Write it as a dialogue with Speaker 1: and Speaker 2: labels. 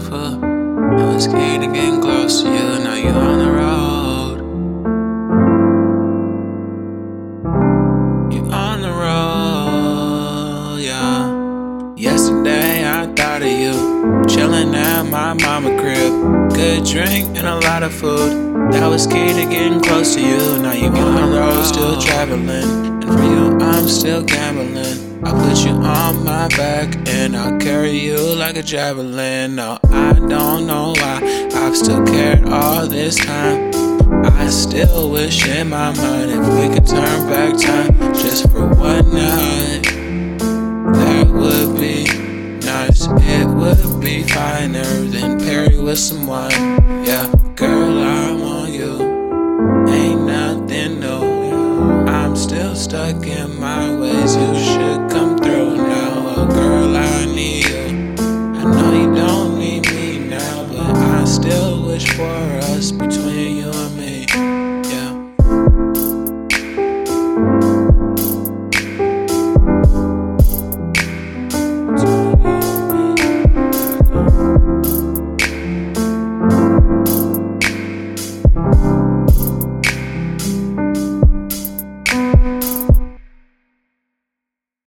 Speaker 1: for. I was scared of getting close to you, now you're on the road. You're on the road, yeah. Yesterday I thought of you, chilling at my mama crib. Good drink and a lot of food. That was key to getting close to you, now you're on the road, still traveling. And for you, I'm still gambling. I put you on my back and I'll carry you like a javelin. No, I don't know why I've still cared all this time. I still wish in my mind if we could turn back time just for one night. That would be nice. It would be finer than Perry with some wine. Yeah, girl, I want you. Ain't nothing new. I'm still stuck in my ways. Wish for us between you and me.